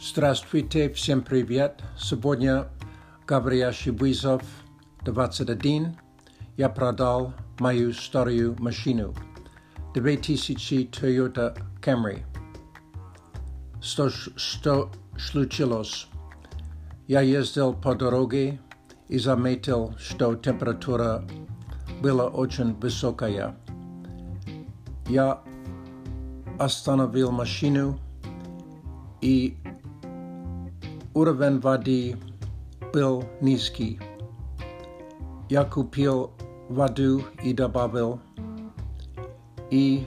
Здравствуйте, всем привет. Сегодня говорящий вызов 21. Я продал мою старую машину. 2000 Toyota Camry. Что, что случилось? Я ездил по дороге и заметил, что температура была очень высокая. Я остановил машину и уровень воды был низкий. Я купил воду и добавил, и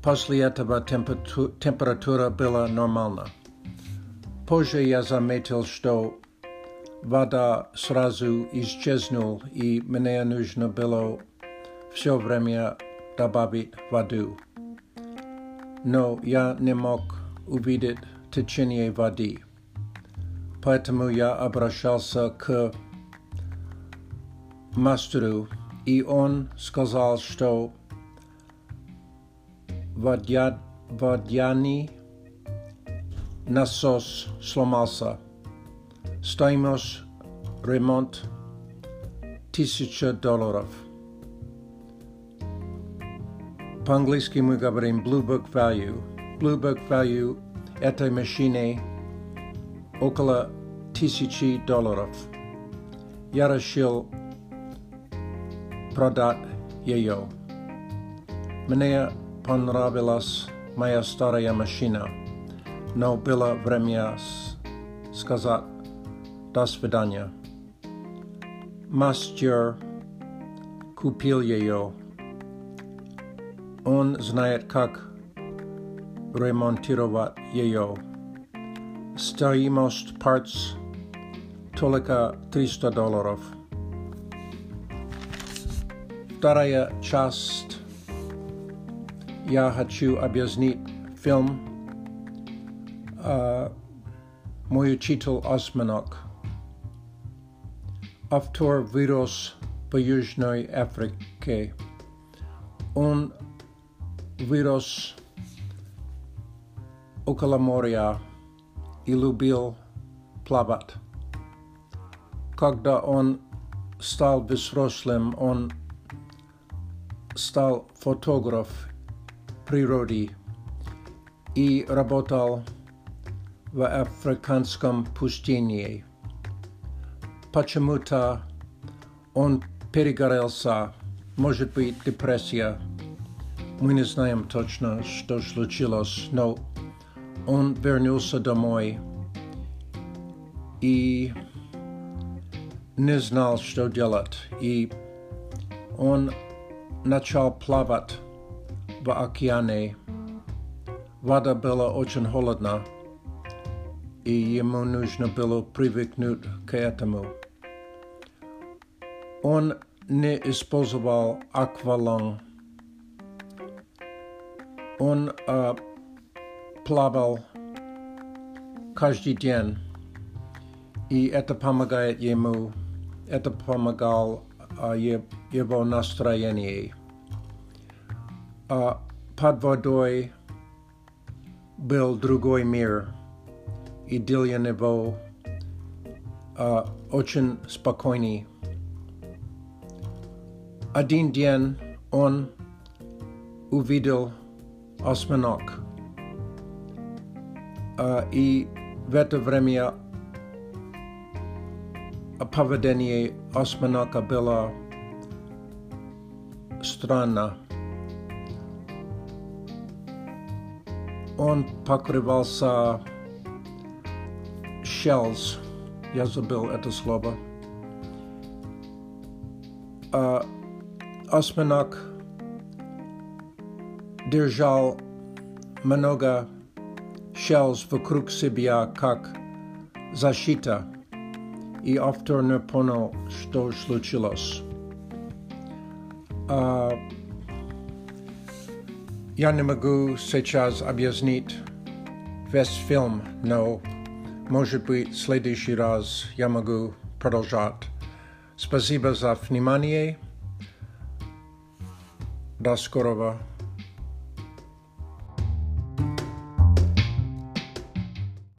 после этого температура была нормальна. Позже я заметил, что вода сразу исчезнула, и мне нужно было все время добавить воду. Но я не мог увидеть течение воды. Поэтому я обращался к мастеру, и он сказал, что водя, водяный насос сломался. Стоимость ремонт тысяча долларов. По-английски мы говорим Blue Book Value. Blue Book Value этой машины около тысячи долларов. Я решил продать ее. Мне понравилась моя старая машина, но было время сказать до свидания. Мастер купил ее. Он знает, как ремонтировать ее. Стоимость parts только 300 долларов. Вторая часть. Я хочу объяснить фильм. Uh, мой учитель осьминог. Автор вырос в Южной Африке. Он вырос около моря И любил плавать. Когда он стал взрослым, он стал фотограф природы и работал в африканском пустыне. Почему-то он перегорелся, может быть, депрессия. Мы не знаем точно, что случилось, но он вернулся домой и не знал, что делать. И он начал плавать в океане. Вода была очень холодна, и ему нужно было привыкнуть к этому. Он не использовал акваланг. Он uh, плавал каждый день, и это помогает ему, это помогал а, его настроение. А под водой был другой мир, и для него а, очень спокойный. Один день он увидел осьминог – и в это время поведение осьминока было странно. Он покрывался shells, я забыл это слово. Осьминог держал много shells вокруг себя как защита, и автор не понял, что случилось. Uh, я не могу сейчас объяснить весь фильм, но, может быть, в следующий раз я могу продолжать. Спасибо за внимание. До скорого.